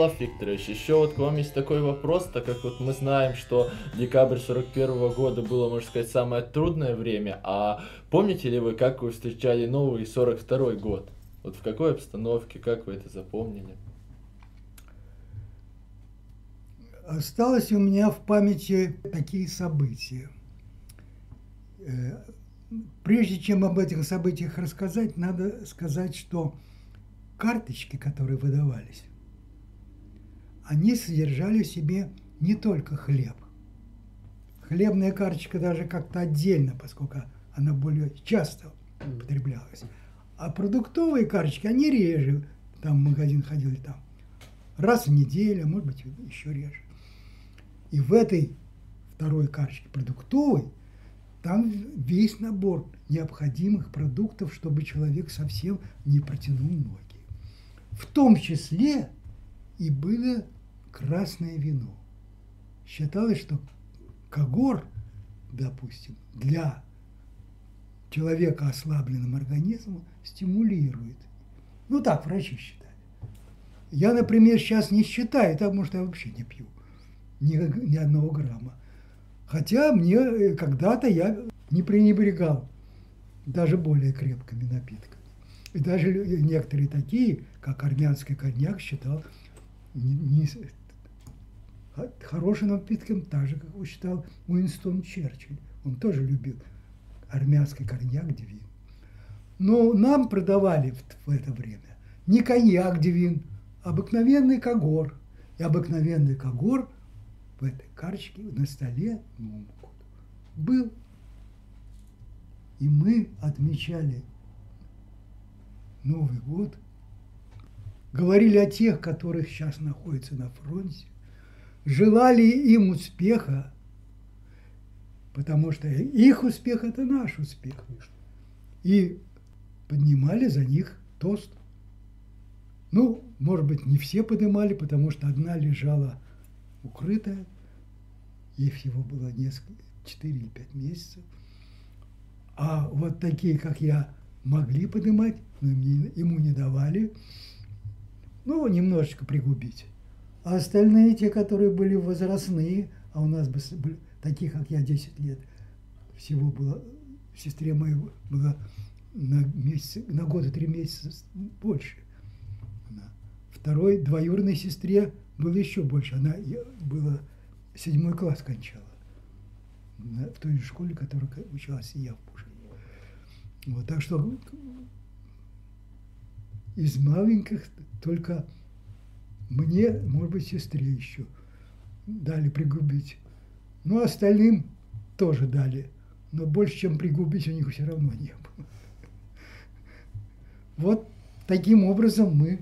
Вячеслав Викторович, еще вот к вам есть такой вопрос, так как вот мы знаем, что декабрь 41 года было, можно сказать, самое трудное время, а помните ли вы, как вы встречали новый 42 год? Вот в какой обстановке, как вы это запомнили? Осталось у меня в памяти такие события. Э, прежде чем об этих событиях рассказать, надо сказать, что карточки, которые выдавались, они содержали в себе не только хлеб. Хлебная карточка даже как-то отдельно, поскольку она более часто употреблялась. А продуктовые карточки, они реже. Там в магазин ходили там раз в неделю, может быть еще реже. И в этой второй карточке продуктовой там весь набор необходимых продуктов, чтобы человек совсем не протянул ноги. В том числе и было красное вино. Считалось, что когор, допустим, для человека ослабленным организмом стимулирует. Ну так врачи считали. Я, например, сейчас не считаю, потому что я вообще не пью ни, ни одного грамма. Хотя мне э, когда-то я не пренебрегал даже более крепкими напитками. И даже некоторые такие, как армянский коньяк, считал не, не, хорошим напитком, так же, как считал Уинстон Черчилль. Он тоже любил армянский коньяк Девин. Но нам продавали в, в это время не коньяк Девин, а обыкновенный когор. И обыкновенный когор в этой карточке на столе ну, был. И мы отмечали Новый год, говорили о тех, которых сейчас находятся на фронте, желали им успеха, потому что их успех – это наш успех. И поднимали за них тост. Ну, может быть, не все поднимали, потому что одна лежала укрытая, ей всего было несколько, 4 или 5 месяцев. А вот такие, как я, могли поднимать, но ему не давали, ну, немножечко пригубить. А остальные, те, которые были возрастные, а у нас были таких, как я, 10 лет, всего было, сестре моей было на, месяц, на год и три месяца больше. Она. Второй двоюродной сестре было еще больше. Она была седьмой класс кончала в той же школе, в которой училась и я в Пушкине. Вот, так что из маленьких только мне, может быть, сестре еще дали пригубить. Ну, остальным тоже дали. Но больше, чем пригубить, у них все равно не было. Вот таким образом мы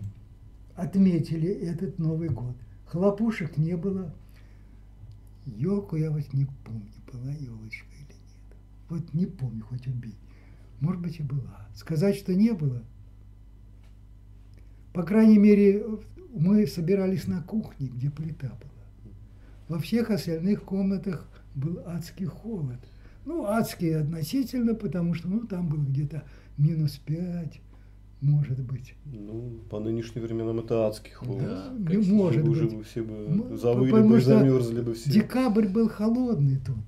отметили этот Новый год. Хлопушек не было. Елку я вот не помню, была елочка или нет. Вот не помню, хоть убей. Может быть, и была. Сказать, что не было – по крайней мере, мы собирались на кухне, где плита была. Во всех остальных комнатах был адский холод. Ну, адский относительно, потому что ну, там было где-то минус пять, может быть. Ну, по нынешним временам это адский холод. Да, Конечно, может быть. Уже все бы завыли бы, замерзли бы все. Декабрь был холодный тут.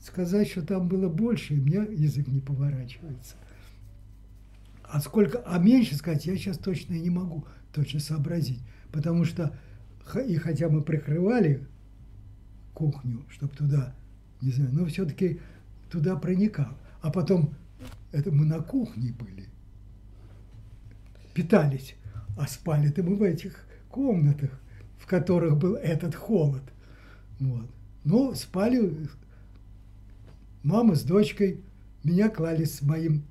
Сказать, что там было больше, у меня язык не поворачивается. А сколько, а меньше сказать, я сейчас точно не могу точно сообразить. Потому что, и хотя мы прикрывали кухню, чтобы туда, не знаю, но все-таки туда проникал. А потом, это мы на кухне были, питались, а спали-то мы в этих комнатах, в которых был этот холод. Вот. Но спали мама с дочкой, меня клали с моим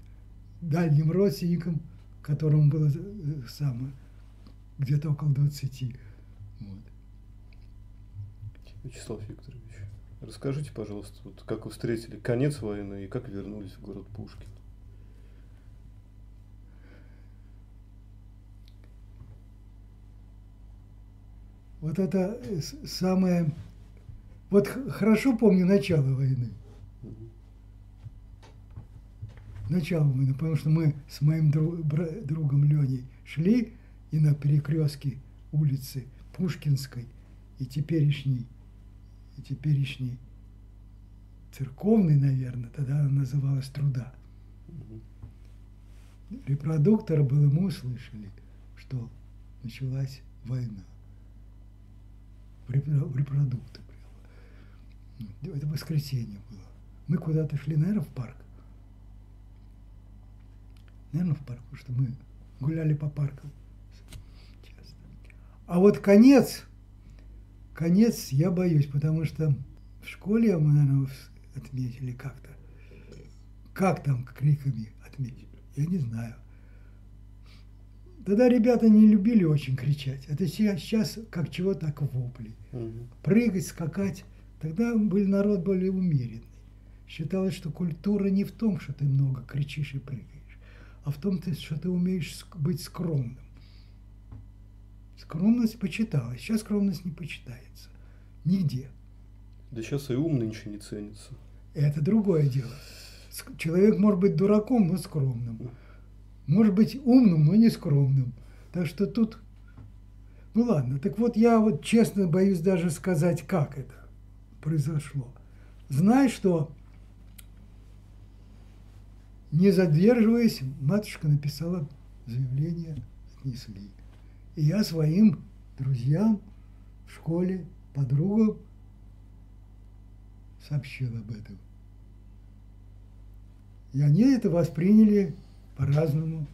дальним родственником, которому было э, самое, где-то около 20. Вот. Вячеслав Викторович, расскажите, пожалуйста, вот как вы встретили конец войны и как вернулись в город Пушкин? Вот это э, самое... Вот хорошо помню начало войны. Начало войны, потому что мы с моим другом Леней шли, и на перекрестке улицы Пушкинской и теперешней, и теперешней церковной, наверное, тогда она называлась «Труда». Репродуктор был, и мы услышали, что началась война. В репродуктор прямо. Это воскресенье было. Мы куда-то шли, наверное, в парк. Наверное, в парк, потому что мы гуляли по паркам часто. А вот конец, конец я боюсь, потому что в школе мы, наверное, отметили как-то. Как там криками отметили, я не знаю. Тогда ребята не любили очень кричать. Это сейчас как чего так вопли. Угу. Прыгать, скакать. Тогда был народ более умеренный. Считалось, что культура не в том, что ты много кричишь и прыгаешь, а в том, что ты умеешь быть скромным. Скромность почиталась. Сейчас скромность не почитается. Нигде. Да сейчас и ум нынче не ценится. Это другое дело. Человек может быть дураком, но скромным. Может быть умным, но не скромным. Так что тут... Ну ладно, так вот я вот честно боюсь даже сказать, как это произошло. Знай, что не задерживаясь, матушка написала заявление, отнесли. И я своим друзьям в школе, подругам сообщил об этом. И они это восприняли по-разному.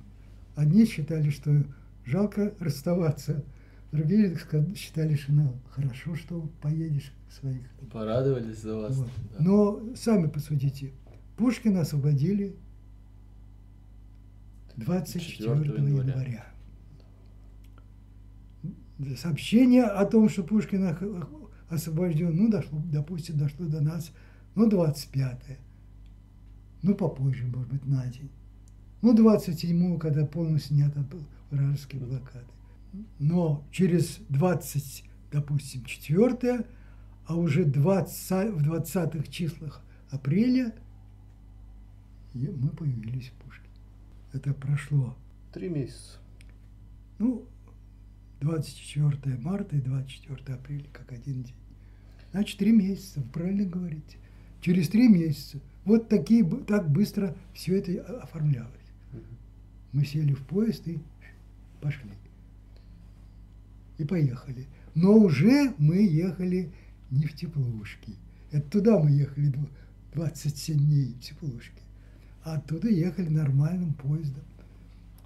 Одни считали, что жалко расставаться, другие считали, что ну, хорошо, что поедешь к своих. Порадовались за вас. Вот. Да. Но сами посудите, Пушкина освободили 24 января. января. Сообщение о том, что Пушкин освобожден, ну, дошло, допустим, дошло до нас, ну, 25-е, ну, попозже, может быть, на день. Ну, 27-го, когда полностью снята был вражеские блокады. Но через 20, допустим, 4 а уже 20, в 20-х числах апреля мы появились в Пушкине. Это прошло. Три месяца. Ну, 24 марта и 24 апреля, как один день. Значит, три месяца, правильно говорите. Через три месяца. Вот такие, так быстро все это оформлялось. Мы сели в поезд и пошли. И поехали. Но уже мы ехали не в теплушке. Это туда мы ехали 27 дней в теплушке. А оттуда ехали нормальным поездом.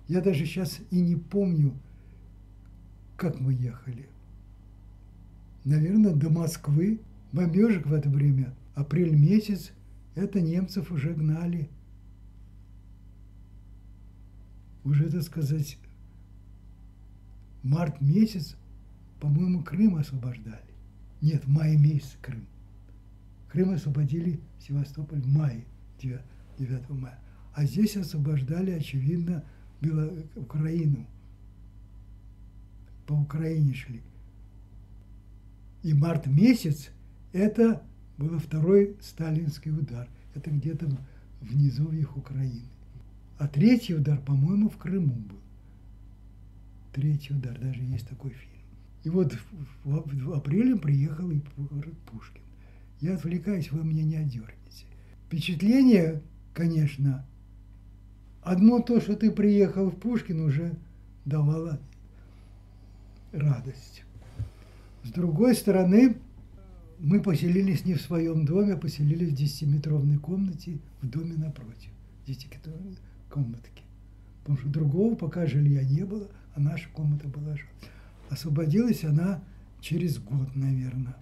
Я даже сейчас и не помню, как мы ехали. Наверное, до Москвы. Бомбежек в это время, апрель месяц, это немцев уже гнали. Уже, так сказать, март месяц, по-моему, Крым освобождали. Нет, в мае месяц Крым. Крым освободили Севастополь в мае, 9, 9 мая. А здесь освобождали, очевидно, Бело... Украину. По Украине шли. И март месяц – это был второй сталинский удар. Это где-то в низовьях Украины. А третий удар, по-моему, в Крыму был. Третий удар, даже есть такой фильм. И вот в, в, в апреле приехал и Пушкин. Я отвлекаюсь, вы меня не одернете. Впечатление, конечно, одно то, что ты приехал в Пушкин, уже давало радость. С другой стороны, мы поселились не в своем доме, а поселились в 10-метровной комнате в доме напротив. 10-метровной комнатки. Потому что другого пока жилья не было, а наша комната была жилья. Освободилась она через год, наверное.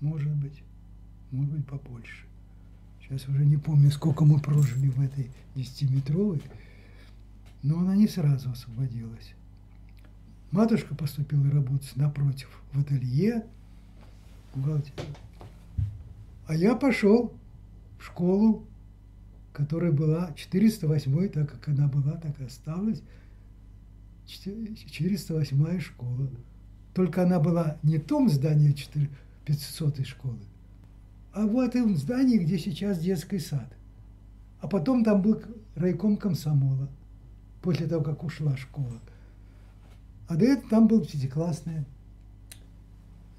Может быть, может быть, побольше. Сейчас уже не помню, сколько мы прожили в этой десятиметровой, но она не сразу освободилась. Матушка поступила работать напротив в ателье. А я пошел в школу, которая была 408, так как она была, так и осталась. 408 школа. Только она была не в том здании 500 школы, а в этом здании, где сейчас детский сад. А потом там был райком комсомола, после того, как ушла школа. А до этого там был пятиклассная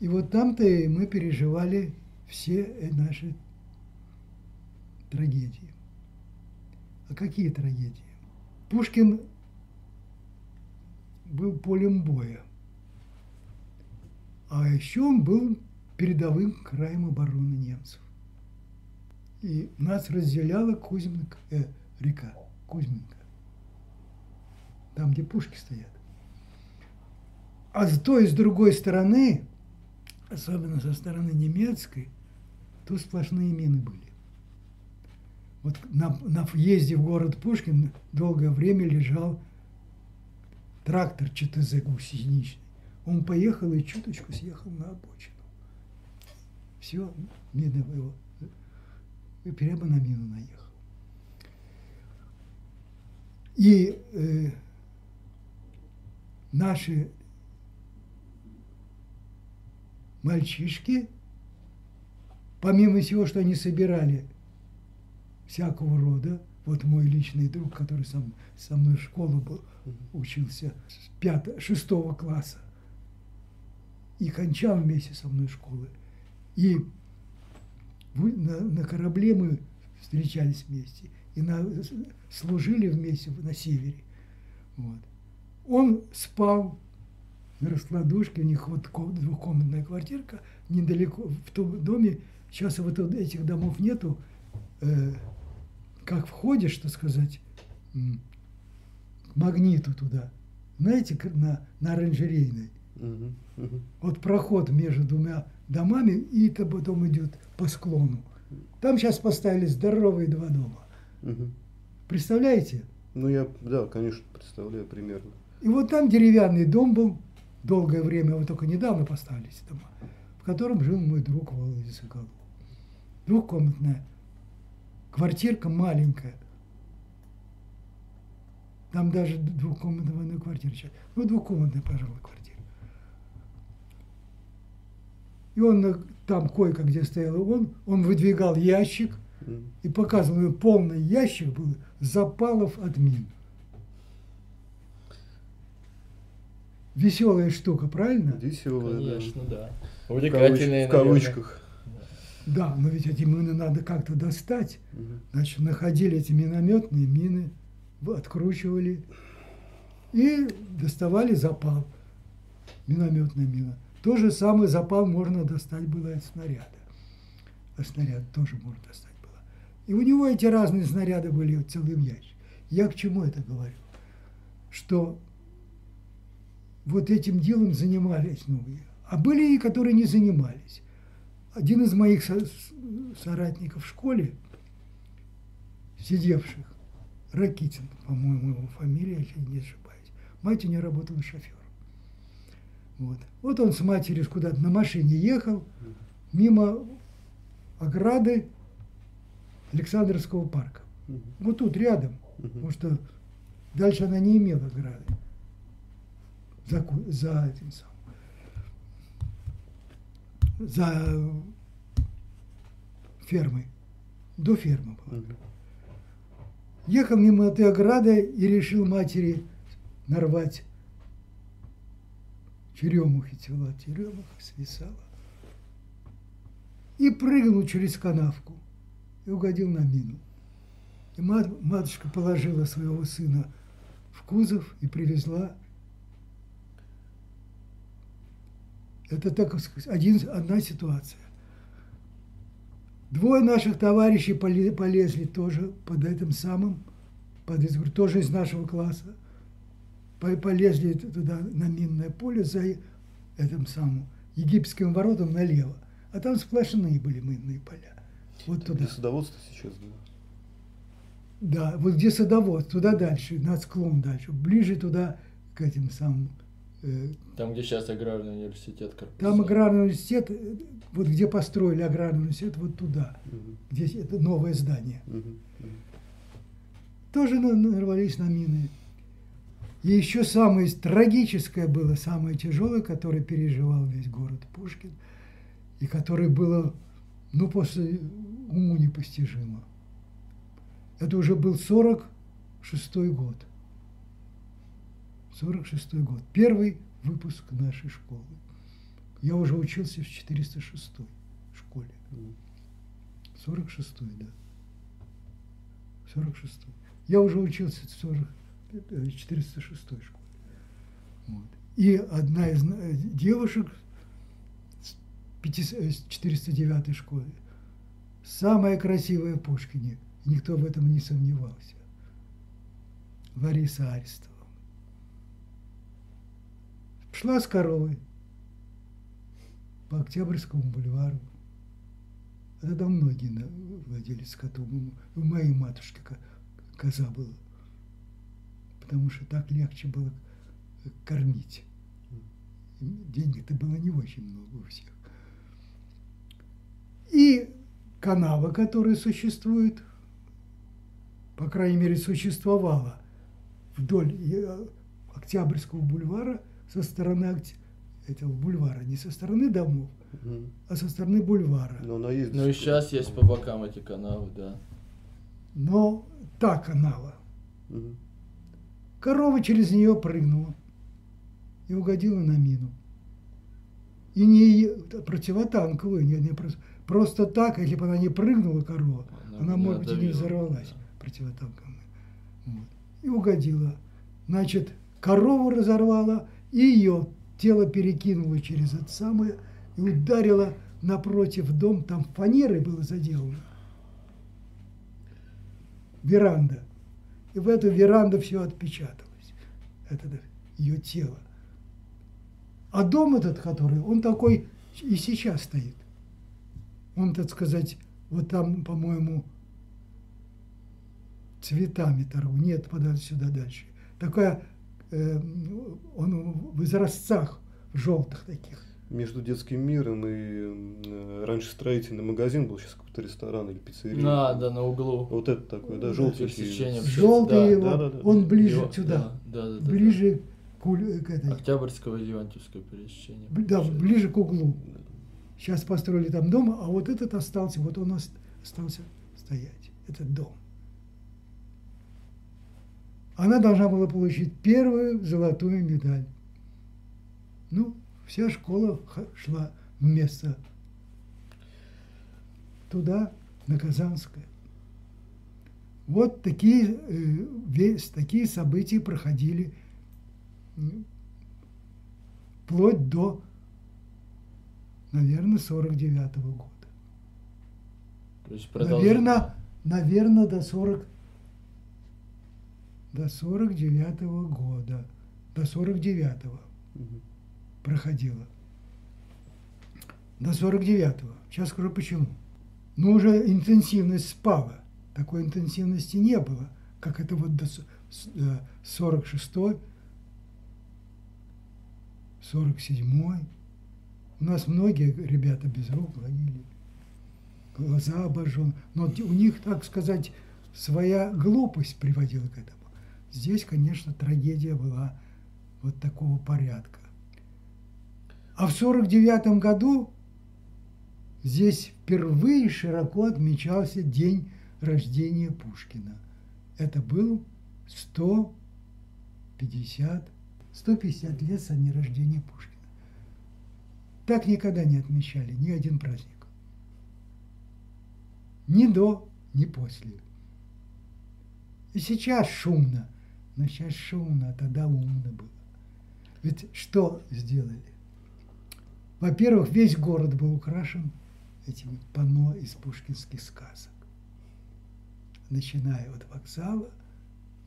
И вот там-то мы переживали все наши трагедии. А какие трагедии? Пушкин был полем боя. А еще он был передовым краем обороны немцев. И нас разделяла Кузьминка, э, река Кузьминка. Там, где пушки стоят. А с той, с другой стороны, особенно со стороны немецкой, тут сплошные мины были. Вот на, на въезде в город Пушкин долгое время лежал трактор ЧТЗ гусеничный. Он поехал и чуточку съехал на обочину. Все, мина его. И прямо на мину наехал. И э, наши мальчишки, помимо всего, что они собирали всякого рода, вот мой личный друг, который сам, со мной в школу был, учился с пятого, шестого класса и кончал вместе со мной школы. И на, на корабле мы встречались вместе и на, служили вместе на севере. Вот. Он спал на раскладушке, у них вот двухкомнатная квартирка, недалеко в том доме, сейчас вот этих домов нету, э, как входишь, что сказать, к магниту туда, знаете, на, на оранжерейной. Угу, угу. Вот проход между двумя домами, и это потом идет по склону. Там сейчас поставили здоровые два дома. Угу. Представляете? Ну, я, да, конечно, представляю примерно. И вот там деревянный дом был, долгое время, вот только недавно поставились дома, в котором жил мой друг Володя Соколов. Двухкомнатная квартирка маленькая. Там даже двухкомнатная квартира сейчас. Ну, двухкомнатная, пожалуй, квартира. И он там койка, где стоял он, он выдвигал ящик и показывал, полный ящик был запалов от мин. Веселая штука, правильно? Веселая, Конечно, да. да. Увлекательная, В кавычках. Да, но ведь эти мины надо как-то достать. Угу. Значит, находили эти минометные мины, откручивали и доставали запал. Минометная мина. То же самое запал можно достать было от снаряда. А снаряд тоже можно достать было. И у него эти разные снаряды были целым ящиком. Я к чему это говорю? Что вот этим делом занимались новые. А были и которые не занимались. Один из моих со соратников в школе, сидевших, Ракитин, по-моему, его фамилия, если не ошибаюсь, мать у нее работала шофером. Вот. вот он с матерью куда-то на машине ехал, мимо ограды Александровского парка. Вот тут рядом, потому что дальше она не имела ограды за, за этим самым за фермой. До фермы была. Ехал мимо этой ограды и решил матери нарвать черемухи, тела черемуха свисала. И прыгнул через канавку и угодил на мину. И мат, матушка положила своего сына в кузов и привезла Это так один, одна ситуация. Двое наших товарищей полезли тоже под этим самым, под, тоже из нашего класса, полезли туда на минное поле за этим самым египетским воротом налево. А там сплошные были минные поля. Вот туда. Где садоводство сейчас было? Да, вот где садовод, туда дальше, на склон дальше, ближе туда к этим самым Э, там, где сейчас аграрный университет. Корпуса. Там аграрный университет, э, вот где построили аграрный университет, вот туда, угу. где это новое здание. Угу. Угу. Тоже нарвались на мины. И еще самое трагическое было, самое тяжелое, которое переживал весь город Пушкин, и которое было, ну, после уму непостижимо. Это уже был 46 год. 46 год. Первый выпуск нашей школы. Я уже учился в 406 школе. 46 да. 46 Я уже учился в 40, 406 школе. Вот. И одна из э, девушек с 409 школы, самая красивая Пушкине, никто в этом не сомневался. Лариса Аристова. Шла с коровой по Октябрьскому бульвару. Тогда многие владели скотом. У моей матушки коза была. Потому что так легче было кормить. Денег-то было не очень много у всех. И канава, которая существует, по крайней мере, существовала вдоль э, Октябрьского бульвара со стороны этого бульвара, не со стороны домов, угу. а со стороны бульвара. Но она есть. Ну и сейчас есть по бокам эти канавы, да. Но та канава. Угу. Корова через нее прыгнула и угодила на мину. И не противотанковую, не, не просто, так, если бы она не прыгнула, корова, она, она может быть, и не взорвалась да. противотанковой. Вот. И угодила. Значит, корову разорвала, и ее тело перекинуло через это самое и ударило напротив дом, там фанерой было заделано. Веранда. И в эту веранду все отпечаталось. Это ее тело. А дом этот, который, он такой и сейчас стоит. Он, так сказать, вот там, по-моему, цветами торгу. Нет, подальше сюда дальше. Такая, э, он в изразцах желтых таких. Между детским миром и э, раньше строительный магазин был, сейчас какой-то ресторан или пиццерия. Да, да, на углу. Вот это такой, да, желтенький. Желтый да, его, да, да, да, он ближе его, сюда, да, да, да, ближе да к этой... Октябрьского и Леонтьевского пересечения. Да, ближе к углу. Сейчас построили там дом, а вот этот остался, вот он остался стоять, этот дом. Она должна была получить первую золотую медаль. Ну, вся школа шла вместо туда, на Казанское. Вот такие, э, весь, такие события проходили вплоть до, наверное, 49 -го года. То есть наверное, наверное, до 40 до 49 -го года, до 49-го угу. Проходило. До 49-го. Сейчас скажу почему. Но уже интенсивность спала. Такой интенсивности не было, как это вот до 46 47-й. У нас многие ребята без рук ходили, глаза обожжен. Но у них, так сказать, своя глупость приводила к этому. Здесь, конечно, трагедия была вот такого порядка. А в 49 году здесь впервые широко отмечался день рождения Пушкина. Это был 150 150 лет со дня рождения Пушкина. Так никогда не отмечали ни один праздник. Ни до, ни после. И сейчас шумно, но сейчас шумно, а тогда умно было. Ведь что сделали? Во-первых, весь город был украшен этими панно из пушкинских сказок. Начиная от вокзала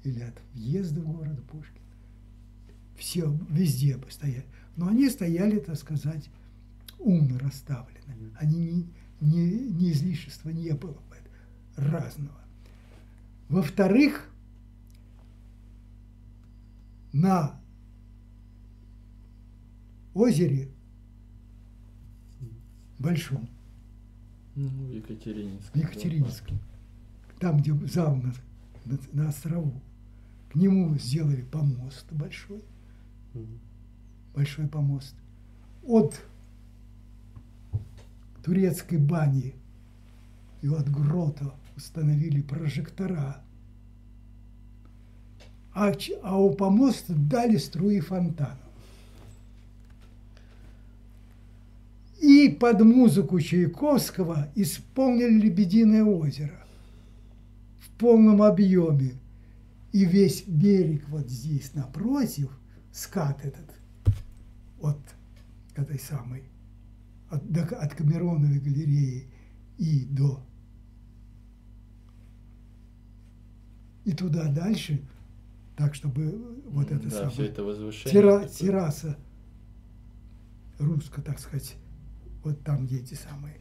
или от въезда в город Пушкин все везде бы стояли. Но они стояли, так сказать, умно расставлены. Они не, не, не излишества не было разного. Во-вторых, на озере большом. Ну, Екатерининск. Екатерининске. Там, где зал на, на, на острову. К нему сделали помост большой большой помост. От турецкой бани и от грота установили прожектора. А, а у помоста дали струи фонтана. Они под музыку Чайковского исполнили «Лебединое озеро» в полном объеме. И весь берег вот здесь напротив, скат этот, от этой самой, от, до, от Камероновой галереи и до и туда дальше, так чтобы вот это да, самое это возвышение. тера, терраса русско, так сказать, вот там, где эти самые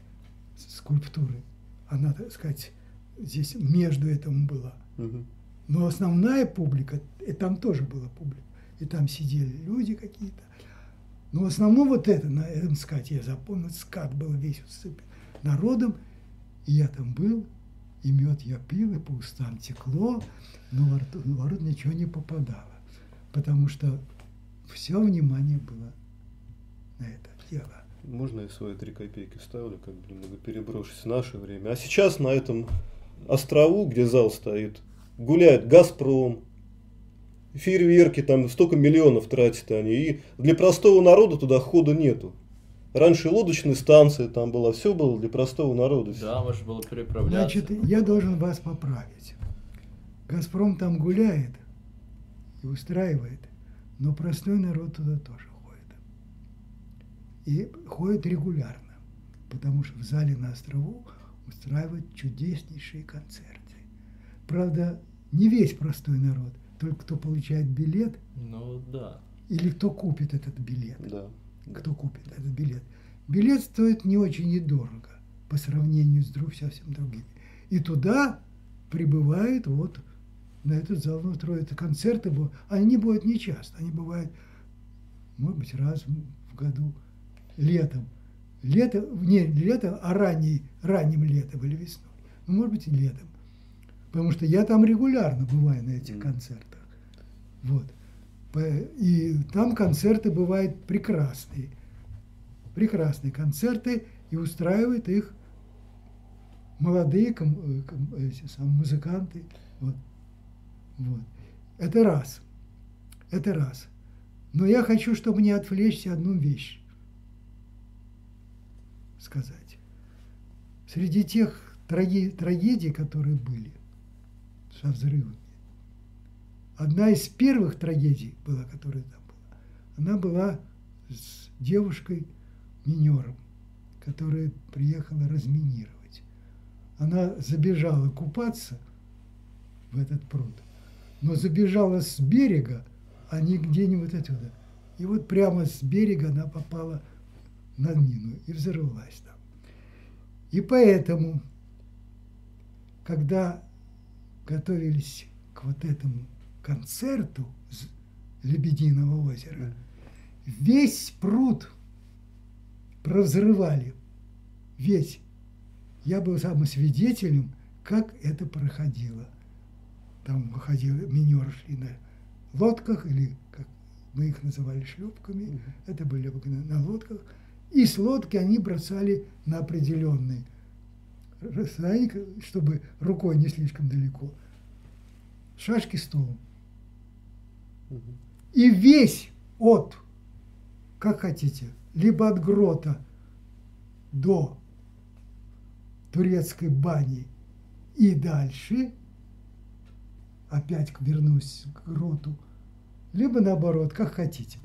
скульптуры, она, так сказать, здесь между этим была. Но основная публика, и там тоже была публика, и там сидели люди какие-то. Но в основном вот это, на этом скате, я запомнил, скат был весь усыпан народом, и я там был, и мед я пил, и по устам текло, но во рту, во рот ничего не попадало, потому что все внимание было на это дело. Можно я свои три копейки вставлю, как бы немного переброшусь в наше время. А сейчас на этом острову, где зал стоит, гуляет Газпром, фейерверки, там столько миллионов тратят они. И для простого народа туда хода нету. Раньше лодочная станция там была, все было для простого народа. Да, можно было переправляться. Значит, я должен вас поправить. Газпром там гуляет и устраивает, но простой народ туда тоже. И ходит регулярно, потому что в зале на острову устраивают чудеснейшие концерты. Правда, не весь простой народ, только кто получает билет Ну да. или кто купит этот билет Да. кто купит этот билет. Билет стоит не очень недорого по сравнению с друг совсем другими. И туда прибывает вот на этот зал устроят концерты. Они бывают нечасто, они бывают, может быть, раз в году, летом. Лето, не лето, а ранний, ранним летом или весной. Ну, может быть, и летом. Потому что я там регулярно бываю на этих концертах. Вот. И там концерты бывают прекрасные. Прекрасные концерты, и устраивают их молодые ком- э, ком- эти самые музыканты. Вот. Вот. Это раз. Это раз. Но я хочу, чтобы не отвлечься одну вещь сказать. Среди тех траге- трагедий, которые были со взрывами, одна из первых трагедий была, которая там была, она была с девушкой минером, которая приехала разминировать. Она забежала купаться в этот пруд, но забежала с берега, а не где-нибудь отсюда. И вот прямо с берега она попала на мину и взорвалась там. И поэтому, когда готовились к вот этому концерту Лебединого озера, весь пруд провзрывали. Весь. Я был самым свидетелем, как это проходило. Там выходили, минеры шли на лодках, или как мы их называли шлюпками, это были на лодках, и с лодки они бросали на определенный расстояние, чтобы рукой не слишком далеко. Шашки. Мгм. И весь от, как хотите, либо от грота до турецкой бани и дальше, опять вернусь к гроту, либо наоборот, как хотите.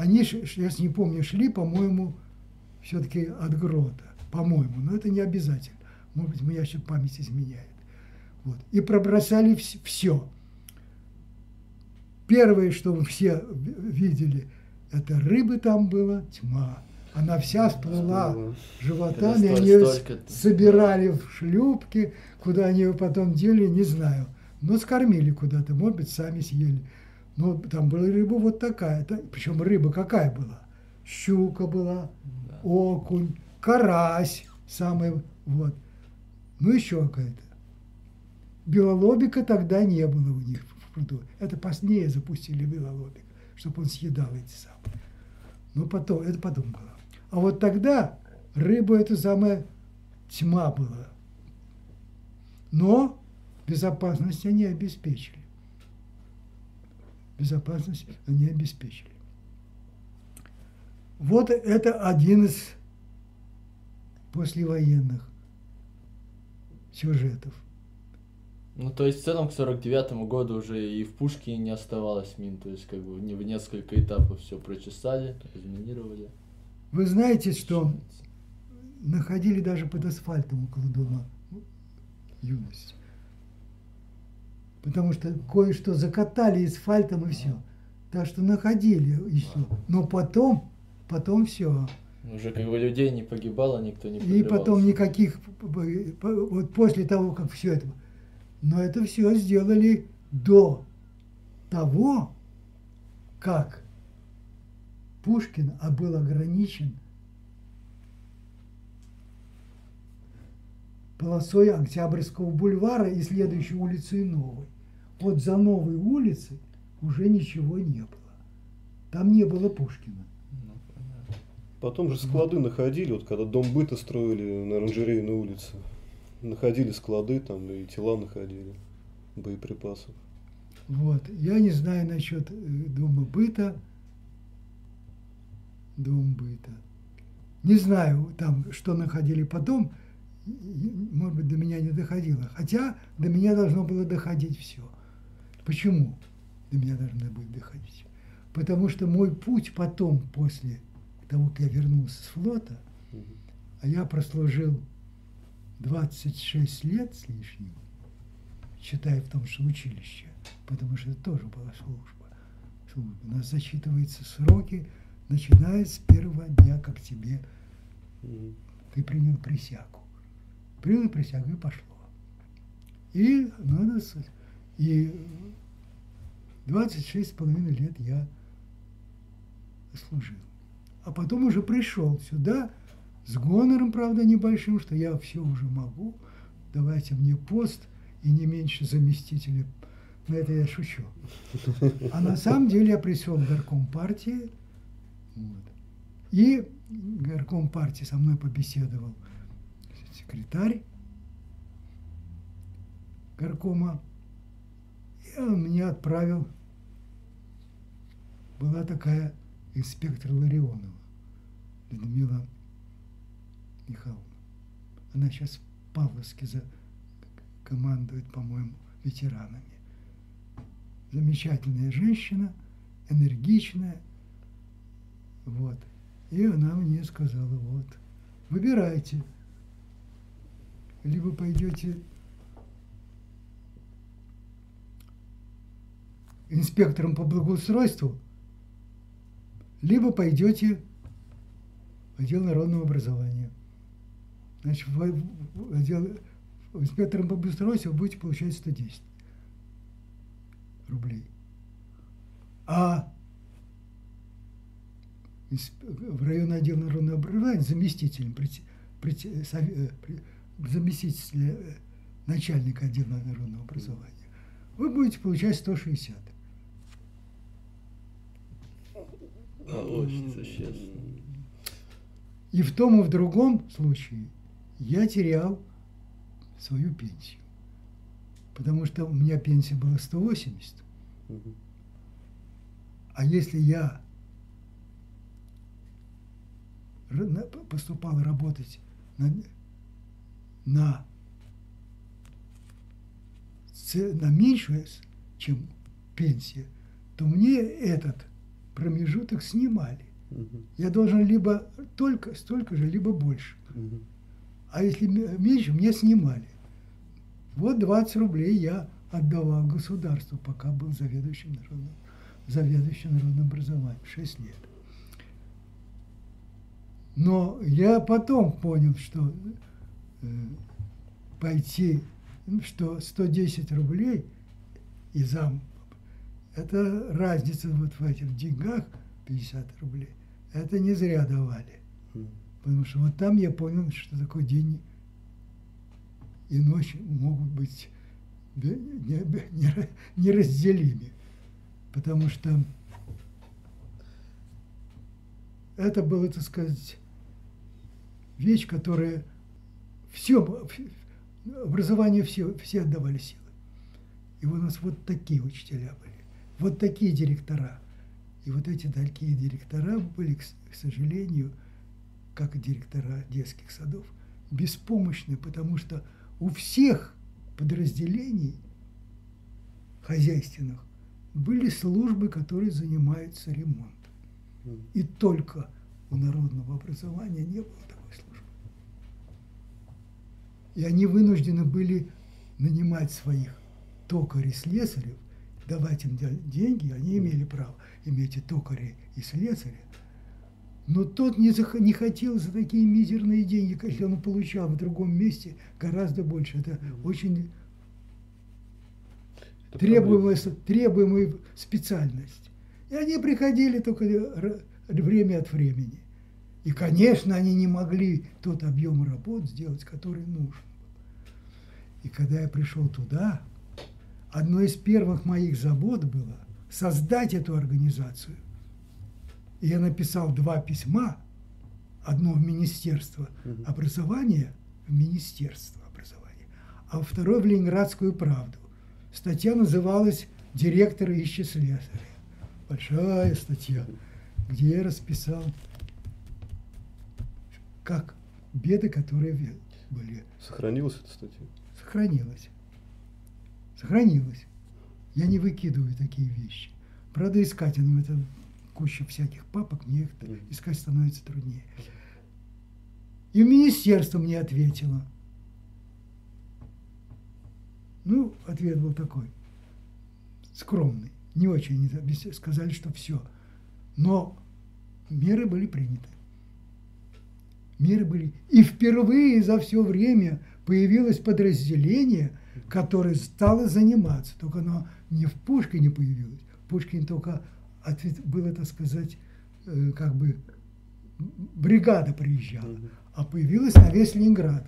Они, я не помню, шли, по-моему, все-таки от грота, по-моему, но это не обязательно. Может быть, моя еще память изменяет. Вот. И пробросали все. Первое, что все видели, это рыбы там было, тьма. Она вся всплыла Всплыла. животами, Это они столь- ее собирали в шлюпки, куда они ее потом дели, не знаю. Но скормили куда-то, может быть, сами съели. Но там была рыба вот такая, причем рыба какая была? Щука была, Да. окунь, карась, самый вот. Ну, еще какая-то. Белолобика тогда не было у них в пруду. Это позднее запустили белолобик, чтобы он съедал эти самые. Ну, потом, это потом было. А вот тогда рыба это самая тьма была. Но безопасность они обеспечили. Безопасность они обеспечили. Вот это один из послевоенных сюжетов. Ну, то есть, в целом, к 49 году уже и в Пушкине не оставалось мин, то есть, как бы, не в несколько этапов все прочесали, разминировали. Вы знаете, что находили даже под асфальтом около дома юность. Потому что кое-что закатали асфальтом и все. Так что находили и все. Но потом, потом все. Уже как бы людей не погибало, никто не И потом никаких, вот после того, как все это, но это все сделали до того, как Пушкин а был ограничен полосой Октябрьского бульвара и следующей улицей Новой. Вот за Новой улицей уже ничего не было. Там не было Пушкина. Ну, Потом же склады находили, вот когда дом быта строили на оранжерейной улице. Находили склады там и тела находили боеприпасов. Вот. Я не знаю насчет э, дома быта. Дом быта. Не знаю там, что находили потом может быть, до меня не доходило. Хотя до меня должно было доходить все. Почему до меня должно быть доходить? Потому что мой путь потом, после того, как я вернулся с флота, а я прослужил 26 лет с лишним, считая в том, что училище, потому что это тоже была служба. служба. У нас засчитываются сроки, начиная с первого дня, как тебе ты принял присягу принял присягу и пошло. И надо и 26 с половиной лет я служил. А потом уже пришел сюда с гонором, правда, небольшим, что я все уже могу. Давайте мне пост и не меньше заместителя. Но это я шучу. А на самом деле я пришел в горком партии. Вот. И горком партии со мной побеседовал – секретарь горкома, и он меня отправил. Была такая инспектор Ларионова, Людмила Михайловна. Она сейчас в Павловске за, командует, по-моему, ветеранами. Замечательная женщина, энергичная. Вот. И она мне сказала, вот, выбирайте – либо пойдете инспектором по благоустройству, либо пойдете в отдел народного образования. Значит, в отдел инспектором по благоустройству будете получать 110 рублей. А в районный отдел народного образования заместителем заместителя э, начальника отдела народного образования, вы будете получать 160. А, очень существенно. И в том и в другом случае я терял свою пенсию. Потому что у меня пенсия была 180. А если я поступал работать на на, на меньшую, чем пенсия, то мне этот промежуток снимали. Угу. Я должен либо только столько же, либо больше. Угу. А если меньше, мне снимали. Вот 20 рублей я отдавал государству, пока был заведующим народным, заведующим народным образованием, 6 лет. Но я потом понял, что пойти, ну, что 110 рублей и зам, это разница вот в этих деньгах 50 рублей. Это не зря давали. Потому что вот там я понял, что такой день и ночь могут быть неразделимы. Потому что это было, так сказать, вещь, которая все, образование все, все отдавали силы. И у нас вот такие учителя были, вот такие директора. И вот эти такие директора были, к, сожалению, как и директора детских садов, беспомощны, потому что у всех подразделений хозяйственных были службы, которые занимаются ремонтом. И только у народного образования не было. И они вынуждены были нанимать своих токарей, слесарев, давать им деньги, они имели право иметь и токаря, и слесаря. Но тот не, зах... не хотел за такие мизерные деньги, если он получал в другом месте гораздо больше. Это очень Это требуемая, требуемая специальность. И они приходили только время от времени. И, конечно, они не могли тот объем работ сделать, который нужен. И когда я пришел туда, одной из первых моих забот было создать эту организацию. И я написал два письма, одно в Министерство образования, в Министерство образования, а второе в Ленинградскую правду. Статья называлась «Директор ищет слесаря». Большая статья, где я расписал, как беды, которые были. Сохранилась эта статья? Сохранилась. Сохранилась. Я не выкидываю такие вещи. Правда, искать им это куча всяких папок, мне их искать становится труднее. И министерство мне ответило. Ну, ответ был такой, скромный, не очень, сказали, что все. Но меры были приняты. Меры были. И впервые за все время появилось подразделение, которое стало заниматься. Только оно не в Пушкине появилось. Пушкин только ответ, было, так сказать, э, как бы бригада приезжала, а появилась на весь Ленинград.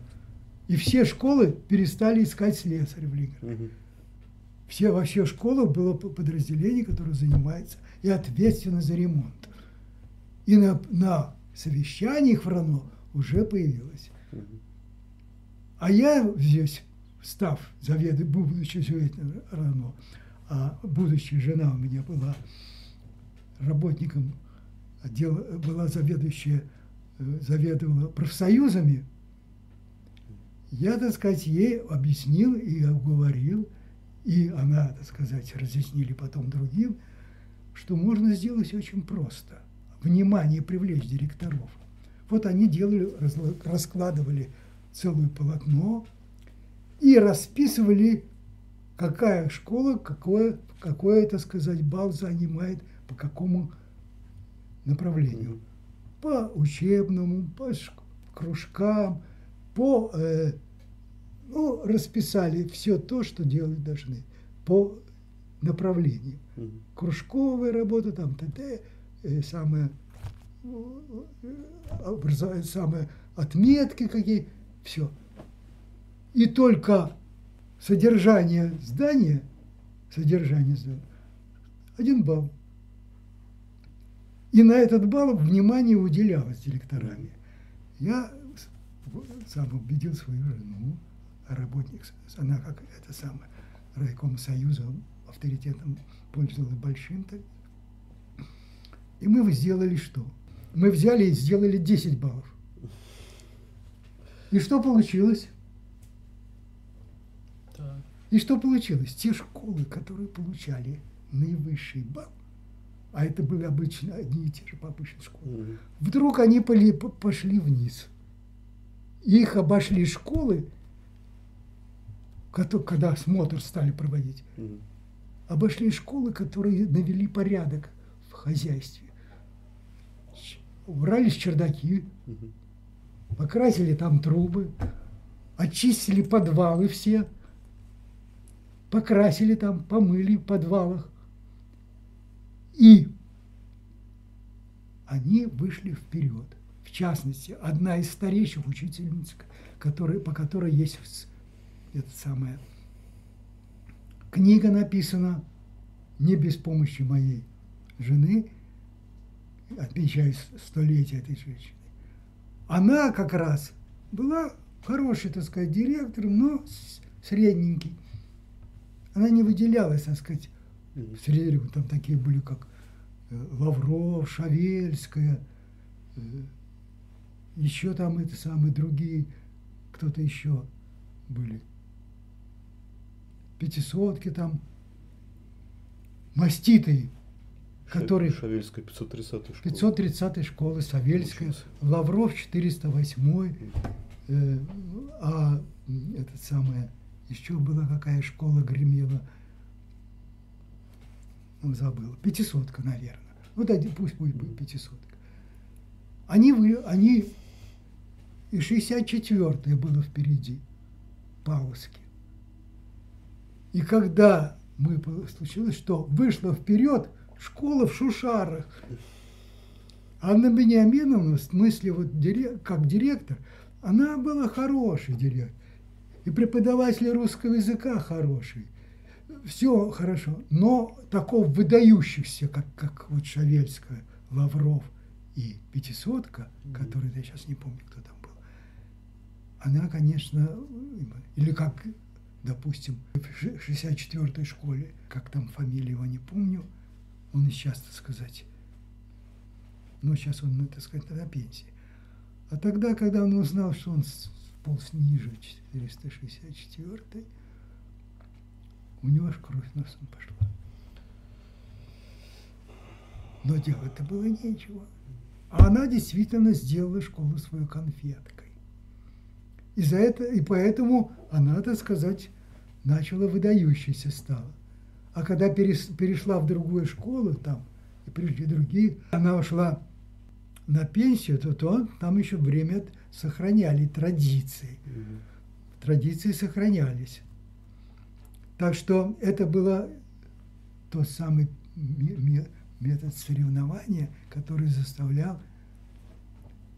И все школы перестали искать слесаря в Ленинграде. Все, во всех школах было подразделение, которое занимается и ответственно за ремонт. И на, на совещаниях в РАНО уже появилось. А я здесь, став заведующим, будучи заведующим РАНО, а будущая жена у меня была работником отдела, была заведующая, э, заведовала профсоюзами, я, так сказать, ей объяснил и уговорил, и она, так сказать, разъяснили потом другим, что можно сделать очень просто. Внимание привлечь директоров. Вот они делали, раскладывали целое полотно и расписывали, какая школа, какое, какое, так сказать, балл занимает по какому направлению. По учебному, по кружкам, по, э, ну, расписали все то, что делать должны по направлению. Кружковая работа, там ТТ, э, образование, самые отметки какие, все. И только содержание здания, содержание здания, один балл. И на этот балл внимание уделялось директорами. Я сам убедил свою жену, работник, она как это самое, райком союза авторитетом пользовалась большим. -то. И мы сделали что? Мы взяли и сделали 10 баллов. И что получилось? И что получилось? Те школы, которые получали наивысший балл, а это были обычно одни и те же повышенные школы, mm-hmm. вдруг они пошли вниз. Их обошли школы, когда осмотр стали проводить, mm-hmm. обошли школы, которые навели порядок в хозяйстве. Убрались чердаки, покрасили там трубы, очистили подвалы все, покрасили там, помыли в подвалах. И они вышли вперед. В частности, одна из старейших учительниц, который, по которой есть эта самая книга написана не без помощи моей жены, отмечая столетие этой женщины. Она как раз была хороший, так сказать, директор, но средненький. Она не выделялась, так сказать, среди там такие были, как э, Лавров, Шавельская, э, еще там это самые другие кто-то еще были. Пятисотки там, маститые, который... Шавельская 530 школа. 530 школы, Савельская, Учился. Лавров 408, э, а этот самое, еще была какая школа гремела, ну, забыл, пятисотка, наверное. Ну, да, пусть будет будет пятисотка. Они, вы, они и 64-е было впереди, Павловски. И когда мы случилось, что вышла вперед школа в Шушарах, Анна Бениаминовна, в смысле, вот, как директор, она была хороший директор. И преподаватели русского языка хороший. Все хорошо. Но такого выдающихся, как, как вот Шавельская, Лавров и Пятисотка, который я сейчас не помню, кто там был, она, конечно, или как, допустим, в 64-й школе, как там фамилия его не помню, он сейчас, так сказать, ну, сейчас он, так сказать, на пенсии. А тогда, когда он узнал, что он полз ниже 464 у него аж кровь носом пошла. Но делать-то было нечего. А она действительно сделала школу свою конфеткой. И, за это, и поэтому она, так сказать, начала выдающейся стала. А когда перешла в другую школу, там, и пришли другие, она ушла на пенсию, то, то там еще время сохраняли традиции. Мгм. Традиции сохранялись. Так что это было тот самый ме- ме- метод соревнования, который заставлял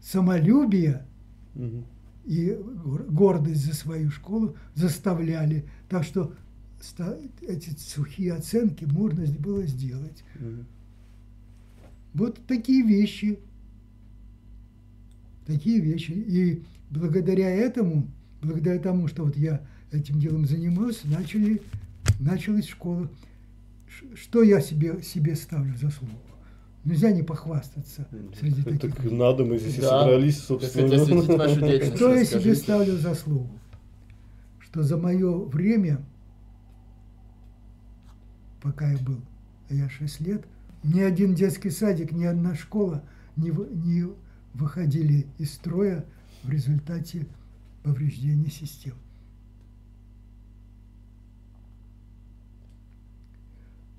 самолюбие Мгм. и гор- гордость за свою школу заставляли. Так что эти сухие оценки можно было сделать. Мгм. Вот такие вещи. Такие вещи. И благодаря этому, благодаря тому, что вот я этим делом занимался, начали, началась школа. Что я себе, себе ставлю в заслугу? Нельзя не похвастаться среди Так таких людей. надо, мы здесь и Да. собрались, Так собственно. Что я себе ставлю в заслугу? Что за мое время, пока я был, а я 6 лет, ни один детский садик, ни одна школа не, не выходили из строя в результате повреждения систем.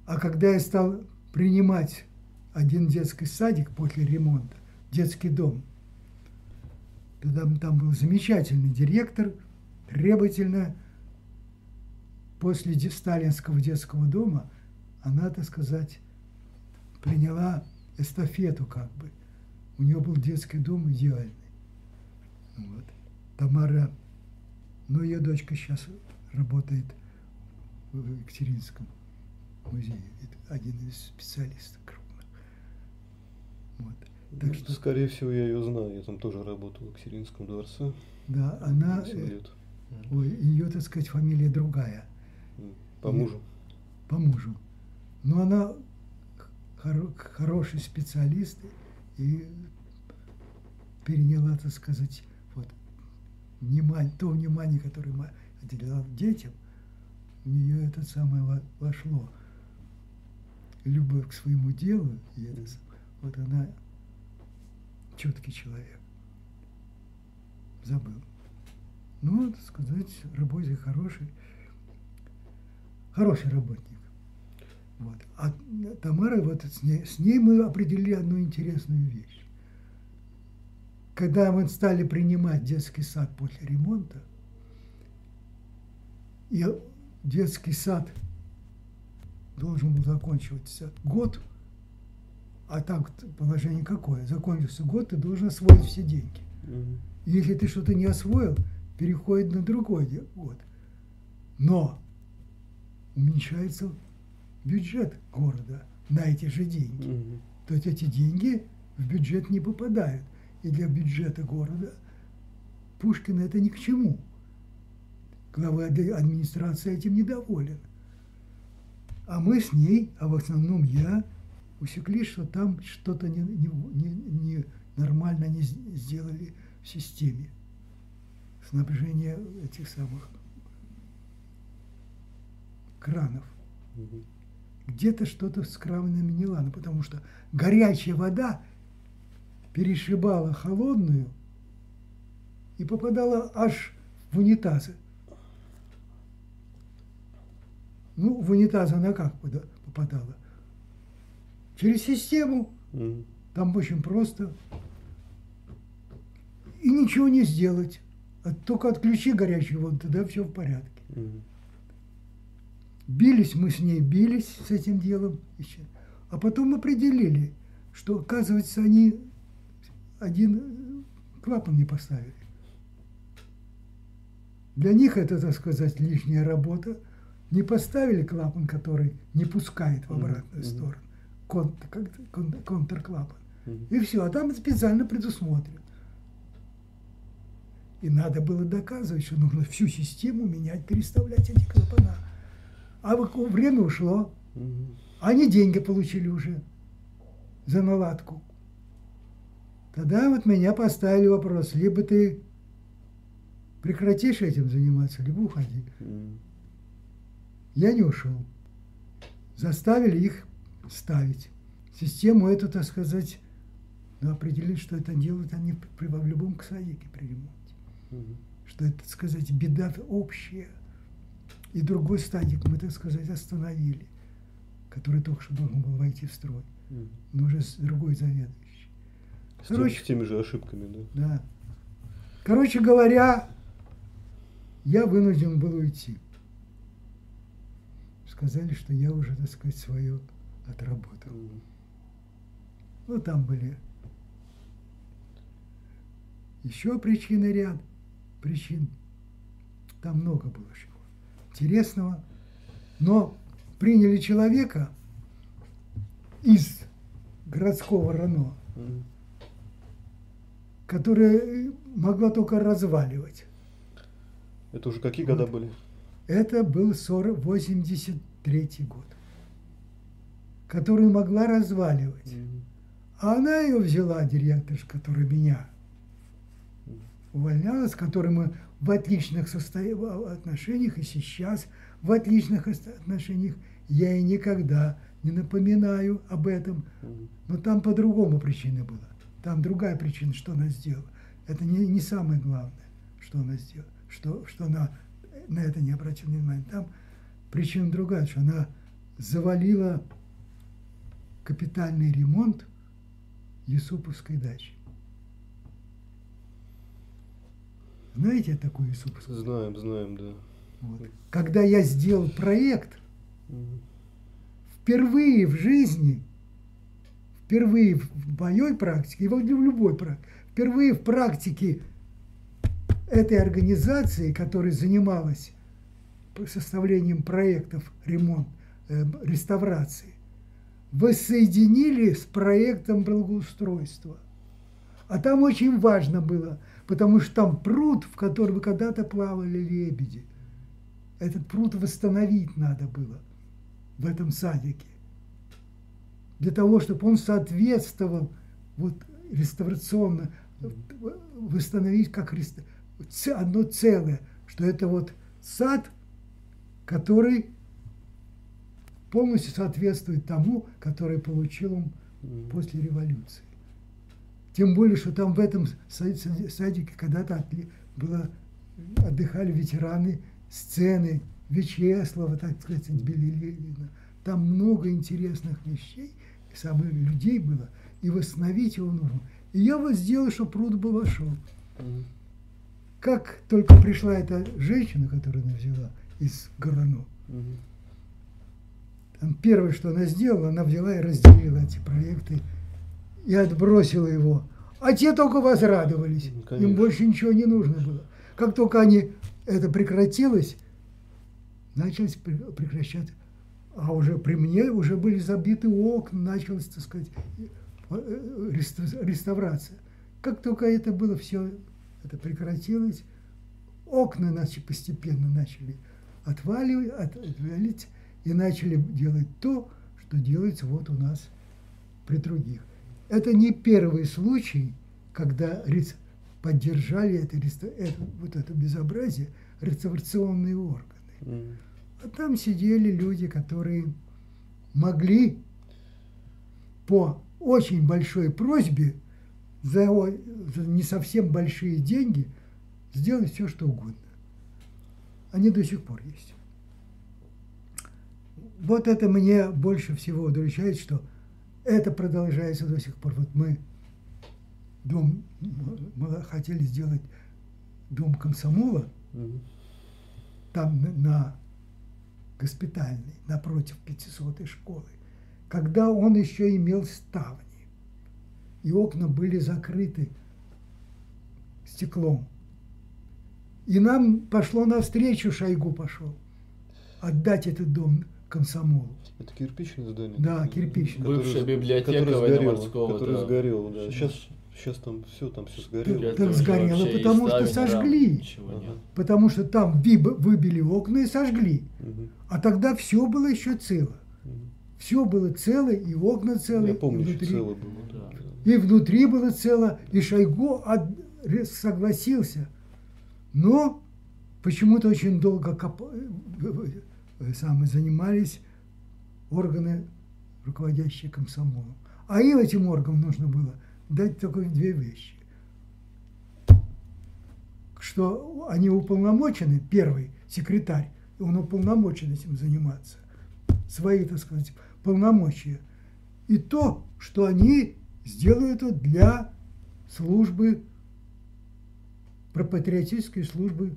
А когда я стал принимать один детский садик после ремонта, детский дом, Тогда там был замечательный директор, требовательно. После сталинского детского дома она, так сказать, приняла эстафету как бы. У нее был детский дом идеальный. Вот. Тамара, ну ее дочка сейчас работает в Екатеринском музее, Это один из специалистов крупных. Вот. Так Ну, что- Скорее всего, я ее знаю. Я там тоже работал в Екатеринском дворце. Да, она, э, лет. ой, ее, так сказать, фамилия другая. По мужу. по мужу. Но она хоро- хороший специалист и переняла, так сказать, вот, внимание, то внимание, которое мы детям, в нее это самое во- вошло. Любовь к своему делу, и это, вот она чуткий человек. Забыл. Ну, так сказать, работник хороший, хороший работник. Вот. А Тамара, вот с ней, с ней мы определили одну интересную вещь. Когда мы стали принимать детский сад после ремонта, и детский сад должен был закончиваться год, а так положение какое? Закончился год, ты должен освоить все деньги. И Если ты что-то не освоил, переходит на другой год. Но уменьшается бюджет города на эти же деньги. Мгм. То есть эти деньги в бюджет не попадают. И для бюджета города Пушкина это ни к чему. Глава ад- администрации этим недоволен. А мы с ней, а в основном я, усекли, что там что-то не, не- не- не- нормально не сделали в системе снабжения этих самых кранов. Мгм. Где-то что-то с кранами не ладно, потому что горячая вода перешибала холодную и попадала аж в унитазы. Ну, в унитаз она как попадала? Через систему. Там очень просто. И ничего не сделать. А Только отключи горячую воду, тогда все в порядке. Мгм. Бились мы с ней, бились с этим делом. еще. А потом определили, что, оказывается, они один э, клапан не поставили. Для них это, так сказать, лишняя работа. Не поставили клапан, который не пускает в обратную мгм. сторону. Кон- как- кон- контрклапан. Мгм. И все, а там специально предусмотрено. И надо было доказывать, что нужно всю систему менять, переставлять эти клапана. А время ушло, они деньги получили уже за наладку. Тогда вот меня поставили вопрос, либо ты прекратишь этим заниматься, либо уходи. Я не ушел. Заставили их ставить. Систему эту, так сказать, ну, определили, что это делают они при, в любом садике при ремонте. Мгм. Что это, так сказать, беда общая. И другой стадик мы, так сказать, остановили, который только что должен был войти в строй, но уже с другой заведующей. С, тем- Короче- с теми же ошибками, да? Да. Короче говоря, я вынужден был уйти. Сказали, что я уже, так сказать, свое отработал. Ну, там были еще причины ряд причин. Там много было чего интересного. Но приняли человека из городского РАНО, Мгм. которое могла только разваливать. Это уже какие Вот. года были? Это был 40, 83 год, которую могла разваливать. Мгм. А она ее взяла, директорша, которая меня увольняла, с которой мы в отличных состо- в отношениях и сейчас в отличных отношениях. Я ей никогда не напоминаю об этом. Но там по-другому причина была. Там другая причина, что она сделала. Это не, не самое главное, что она сделала, что, что она на это не обратила внимания. Там причина другая, что она завалила капитальный ремонт Юсуповской дачи. Знаете такую Юсуповскую? Знаем, знаем, да. Вот. Когда я сделал проект, впервые в жизни, впервые в моей практике, и в любой практике, впервые в практике этой организации, которая занималась составлением проектов ремонт, э, реставрации, воссоединили с проектом благоустройства. А там очень важно было, потому что там пруд, в котором когда-то плавали лебеди. Этот пруд восстановить надо было в этом садике. Для того, чтобы он соответствовал вот реставрационно, восстановить как одно целое, что это вот сад, который полностью соответствует тому, который получил он после революции. Тем более, что там в этом са- са- садике когда-то было, отдыхали ветераны сцены Вячеслава, так сказать, Белилина. Там много интересных вещей, самых людей было, и восстановить его нужно. И я вот сделал, что пруд был вошел. Как только пришла эта женщина, которую она взяла из Горано. Там первое, что она сделала, она взяла и разделила эти проекты и отбросила его. А те только возрадовались. Ну, Им конечно. больше ничего не нужно было. Как только они это прекратилось, начались пре- прекращаться. А уже при мне уже были забиты окна, началась, так сказать, э, реста- реставрация. Как только это было все, это прекратилось, окна начали постепенно начали отваливать, от- отвалить и начали делать то, что делается вот у нас при других. Это не первый случай, когда поддержали это, это, вот это безобразие реставрационные органы. Мгм. А там сидели люди, которые могли по очень большой просьбе за, за не совсем большие деньги сделать все, что угодно. Они до сих пор есть. Вот это мне больше всего удручает, что это продолжается до сих пор. Вот мы дом, мы хотели сделать дом комсомола, Мгм. там на, на госпитальной, напротив 500 школы, когда он еще имел ставни, и окна были закрыты стеклом. И нам пошло навстречу, Шойгу пошел, отдать этот дом комсомолу. Это кирпичное здание? Да, кирпичное. Бывшая библиотека сгорело, военно-морского, Которое да. сгорело, да. Сейчас- Сейчас, там все, там все Так- сгорело. так сгорело, вообще и потому что сожгли. ничего Ага. нет. Потому что там выбили окна и сожгли. Мгм. А тогда все было еще цело. Мгм. Все было цело, и окна целы, Я и помню, что внутри. целое было. Да. И внутри было цело, и Шойгу от- согласился. Но почему-то очень долго коп- э, э, самые занимались органы, руководящие комсомолом. А им этим органам нужно было дать только две вещи. Что они уполномочены, первый секретарь, он уполномочен этим заниматься, свои, так сказать, полномочия. И то, что они сделают это для службы, пропатриотической службы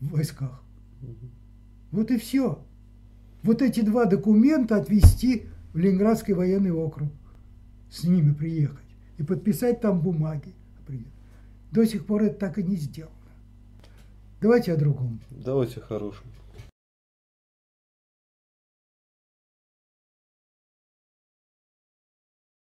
в войсках. Вот и все. Вот эти два документа отвезти в Ленинградский военный округ, с ними приехать и подписать там бумаги. До сих пор это так и не сделано. Давайте о другом. Давайте о хорошем.